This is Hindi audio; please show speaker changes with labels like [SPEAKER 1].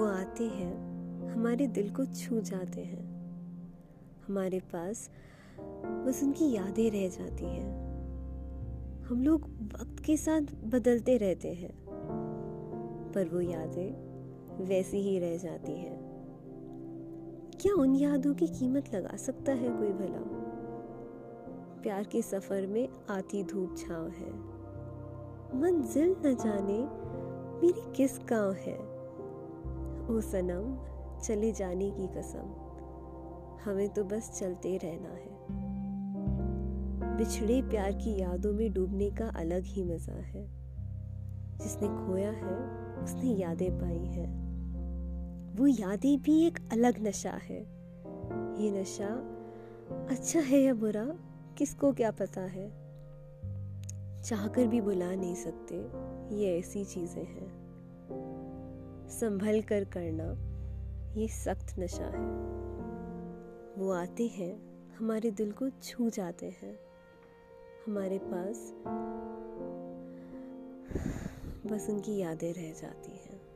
[SPEAKER 1] आते हैं, हमारे दिल को छू जाते हैं। हमारे पास बस उनकी यादें रह जाती हैं। हम लोग वक्त के साथ बदलते रहते हैं, पर वो यादें वैसी ही रह जाती हैं। क्या उन यादों की कीमत लगा सकता है कोई भला? प्यार के सफ़र में आती धूप छाव है। मंजिल न जाने मेरी किस गाँव है? ओ सनम, चले जाने की कसम। हमें तो बस चलते रहना है। बिछड़े प्यार की यादों में डूबने का अलग ही मज़ा है। जिसने खोया है, उसने यादें पाई हैं। वो यादें भी एक अलग नशा है। ये नशा अच्छा है या बुरा, किसको क्या पता है? चाहकर भी बुला नहीं सकते, ये ऐसी चीज़ें हैं। संभल कर करना, ये सख्त नशा है। वो आते हैं, हमारे दिल को छू जाते हैं। हमारे पास बस उनकी यादें रह जाती हैं।